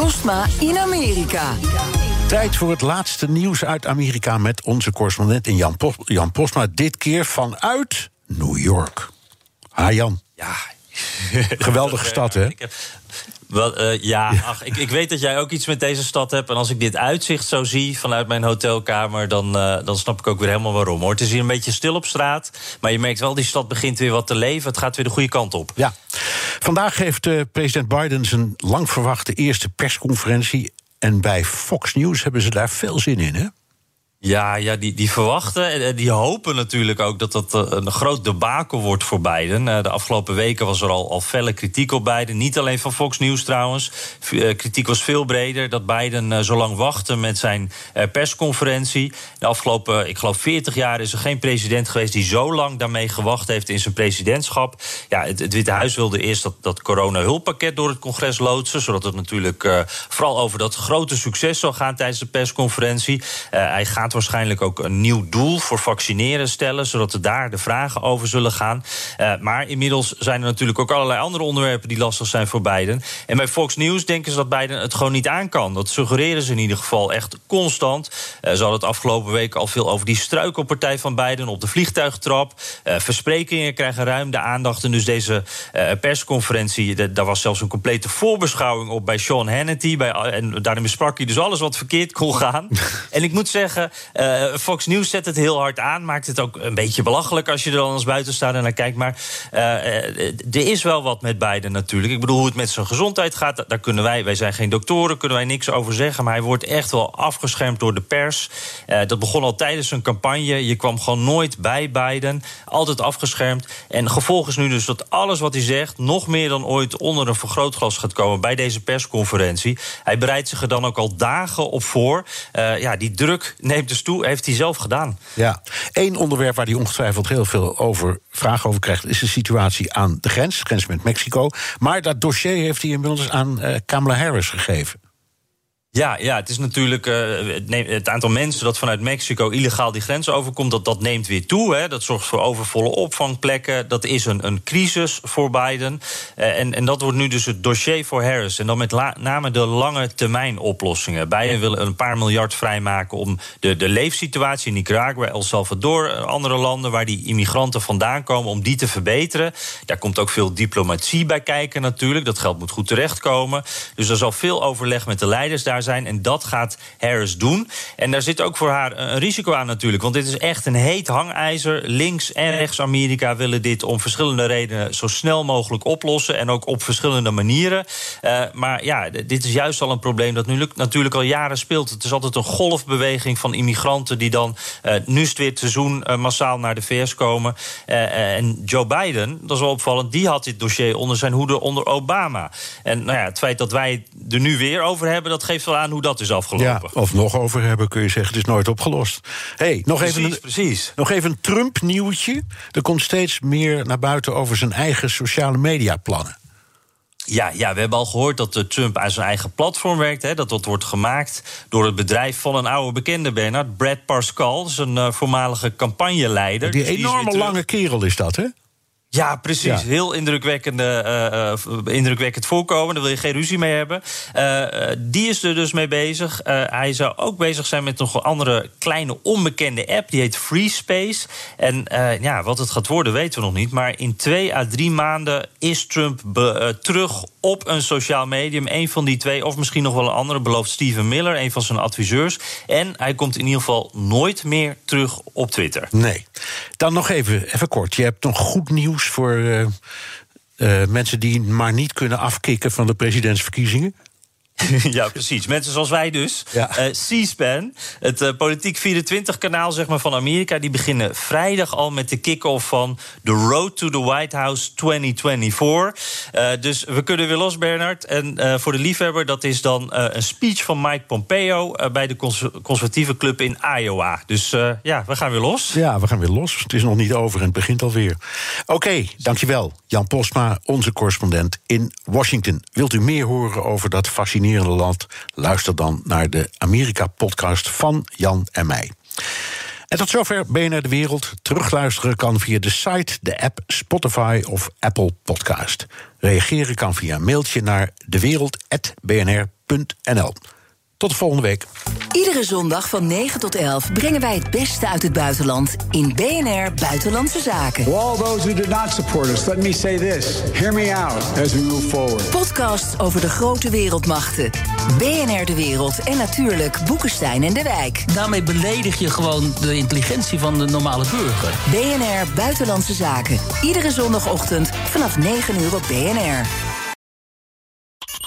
Postma in Amerika. Tijd voor het laatste nieuws uit Amerika met onze correspondent in Jan, Pos- Jan Postma. Dit keer vanuit New York. Ha Jan. Ja. Geweldige stad, hè? Wel, eh, ja, ach, ik, ik weet dat jij ook iets met deze stad hebt. En als ik dit uitzicht zo zie vanuit mijn hotelkamer... dan, eh, dan snap ik ook weer helemaal waarom. Hoor. Het is hier een beetje stil op straat. Maar je merkt wel, die stad begint weer wat te leven. Het gaat weer de goede kant op. Ja. Vandaag geeft eh, president Biden zijn lang verwachte eerste persconferentie. En bij Fox News hebben ze daar veel zin in, hè? Ja, ja die, die verwachten en die hopen natuurlijk ook dat dat eh, een groot debakel wordt voor Biden. Eh, De afgelopen weken was er al, al felle kritiek op Biden. Niet alleen van Fox News trouwens. Eh, Kritiek was veel breder dat Biden eh, zo lang wachtte met zijn eh, persconferentie. De afgelopen, ik geloof 40 jaar is er geen president geweest die zo lang daarmee gewacht heeft in zijn presidentschap. Ja, het, het Witte Huis wilde eerst dat, dat corona-hulppakket door het congres loodsen. Zodat het natuurlijk eh, vooral over dat grote succes zal gaan tijdens de persconferentie. Eh, hij gaat waarschijnlijk ook een nieuw doel voor vaccineren stellen, zodat er daar de vragen over zullen gaan. Eh, maar inmiddels zijn er natuurlijk ook allerlei andere onderwerpen die lastig zijn voor Biden. En bij Fox News denken ze dat Biden het gewoon niet aan kan. Dat suggereren ze in ieder geval echt constant. Eh, ze hadden het afgelopen week al veel over die struikelpartij van Biden op de vliegtuigtrap. Eh, versprekingen krijgen ruim de aandacht. En dus deze persconferentie, de- daar was zelfs een complete voorbeschouwing op bij Sean Hannity. Bij, en daarin besprak hij dus alles wat verkeerd kon gaan. en ik moet zeggen, eh, Fox News zet het heel hard aan. Maakt het ook een beetje belachelijk als je er dan als buitenstaander naar kijkt. Maar eh, eh, er is wel wat met Biden natuurlijk. Ik bedoel, hoe het met zijn gezondheid gaat, da- daar kunnen wij, wij zijn geen doktoren, kunnen wij niks over zeggen. Maar hij wordt echt wel afgeschermd door de pers. Dat begon al tijdens zijn campagne. Je kwam gewoon nooit bij Biden. Altijd afgeschermd. En gevolg is nu dus dat alles wat hij zegt, nog meer dan ooit onder een vergrootglas gaat komen bij deze persconferentie. Hij bereidt zich er dan ook al dagen op voor. Ja, die druk neemt dus toe, heeft hij zelf gedaan. Ja. Eén onderwerp waar hij ongetwijfeld heel veel over, vragen over krijgt... is de situatie aan de grens, grens met Mexico. Maar dat dossier heeft hij inmiddels aan eh, Kamala Harris gegeven. Ja, ja, het is natuurlijk eh, het, neemt- het aantal mensen dat vanuit Mexico illegaal die grens overkomt, dat, dat neemt weer toe. Hè. Dat zorgt voor overvolle opvangplekken. Dat is een, een crisis voor Biden. Eh, en, en dat wordt nu dus het dossier voor Harris. En dan met la- name de lange termijn oplossingen. Biden wil een paar miljard vrijmaken om de, de leefsituatie in Nicaragua, El Salvador, eh, andere landen waar die immigranten vandaan komen, om die te verbeteren. Daar komt ook veel diplomatie bij kijken natuurlijk. Dat geld moet goed terechtkomen. Dus er zal veel overleg met de leiders daar zijn. En dat gaat Harris doen. En daar zit ook voor haar een risico aan natuurlijk. Want dit is echt een heet hangijzer. Links en rechts Amerika willen dit om verschillende redenen zo snel mogelijk oplossen. En ook op verschillende manieren. Eh, maar ja, dit is juist al een probleem dat nu natuurlijk al jaren speelt. Het is altijd een golfbeweging van immigranten die dan eh, nu is het weer het seizoen eh, massaal naar de VS komen. En Joe Biden, dat is wel opvallend, die had dit dossier onder zijn hoede onder Obama. En nou ja, het feit dat wij het er nu weer over hebben, dat geeft wel aan hoe dat is afgelopen. Ja, of nog over hebben, kun je zeggen, het is nooit opgelost. hey, nog even een, precies. Nog even een Trump-nieuwtje. Er komt steeds meer naar buiten over zijn eigen sociale mediaplannen. Ja, ja, we hebben al gehoord dat eh, Trump aan zijn eigen platform werkt. Hè, dat dat wordt gemaakt door het bedrijf van een oude bekende, Bernard. Brad Pascal, een eh, voormalige campagneleider. Die Dus enorme lange kerel is dat, hè? Ja, precies. Ja. Heel indrukwekkende, eh, eh, indrukwekkend voorkomen. Daar wil je geen ruzie mee hebben. Eh, die is er dus mee bezig. Hij zou ook bezig zijn met nog een andere kleine onbekende app. Die heet FreeSpace. En eh, ja, wat het gaat worden weten we nog niet. Maar in twee à drie maanden is Trump be- terug op een sociaal medium. Een van die twee, of misschien nog wel een andere, belooft Steven Miller, een van zijn adviseurs. En hij komt in ieder geval nooit meer terug op Twitter. Nee. Dan nog even, even kort. Je hebt nog goed nieuws voor eh, eh, mensen die maar niet kunnen afkicken van de presidentsverkiezingen. ja, precies. Mensen zoals wij dus. Ja. Eh, C-SPAN, het eh, Politiek 24-kanaal zeg maar, van Amerika... die beginnen vrijdag al met de kick-off van... The Road to the White House 2024. Eh, dus we kunnen weer los, Bernard. En voor de liefhebber, dat is dan een speech van Mike Pompeo... bij de cons- conservatieve club in Iowa. Dus ja, we gaan weer los. Ja, we gaan weer los. Het is nog niet over en het begint alweer. Oké, dankjewel. Jan Postma, onze correspondent in Washington. Wilt u meer horen over dat fascinerende land? Luister dan naar de Amerika-podcast van Jan en mij. En tot zover BNR De Wereld. Terugluisteren kan via de site, de app, Spotify of Apple Podcast. Reageren kan via een mailtje naar dewereld.bnr.nl. Tot de volgende week. Iedere zondag van 9 tot 11 brengen wij het beste uit het buitenland in BNR Buitenlandse Zaken. To all those who did not support us, let me say this. Hear me out as we move forward. Podcasts over de grote wereldmachten. BNR De Wereld en natuurlijk Boekenstein en de Wijk. Daarmee beledig je gewoon de intelligentie van de normale burger. BNR Buitenlandse Zaken. Iedere zondagochtend vanaf 9 uur op BNR.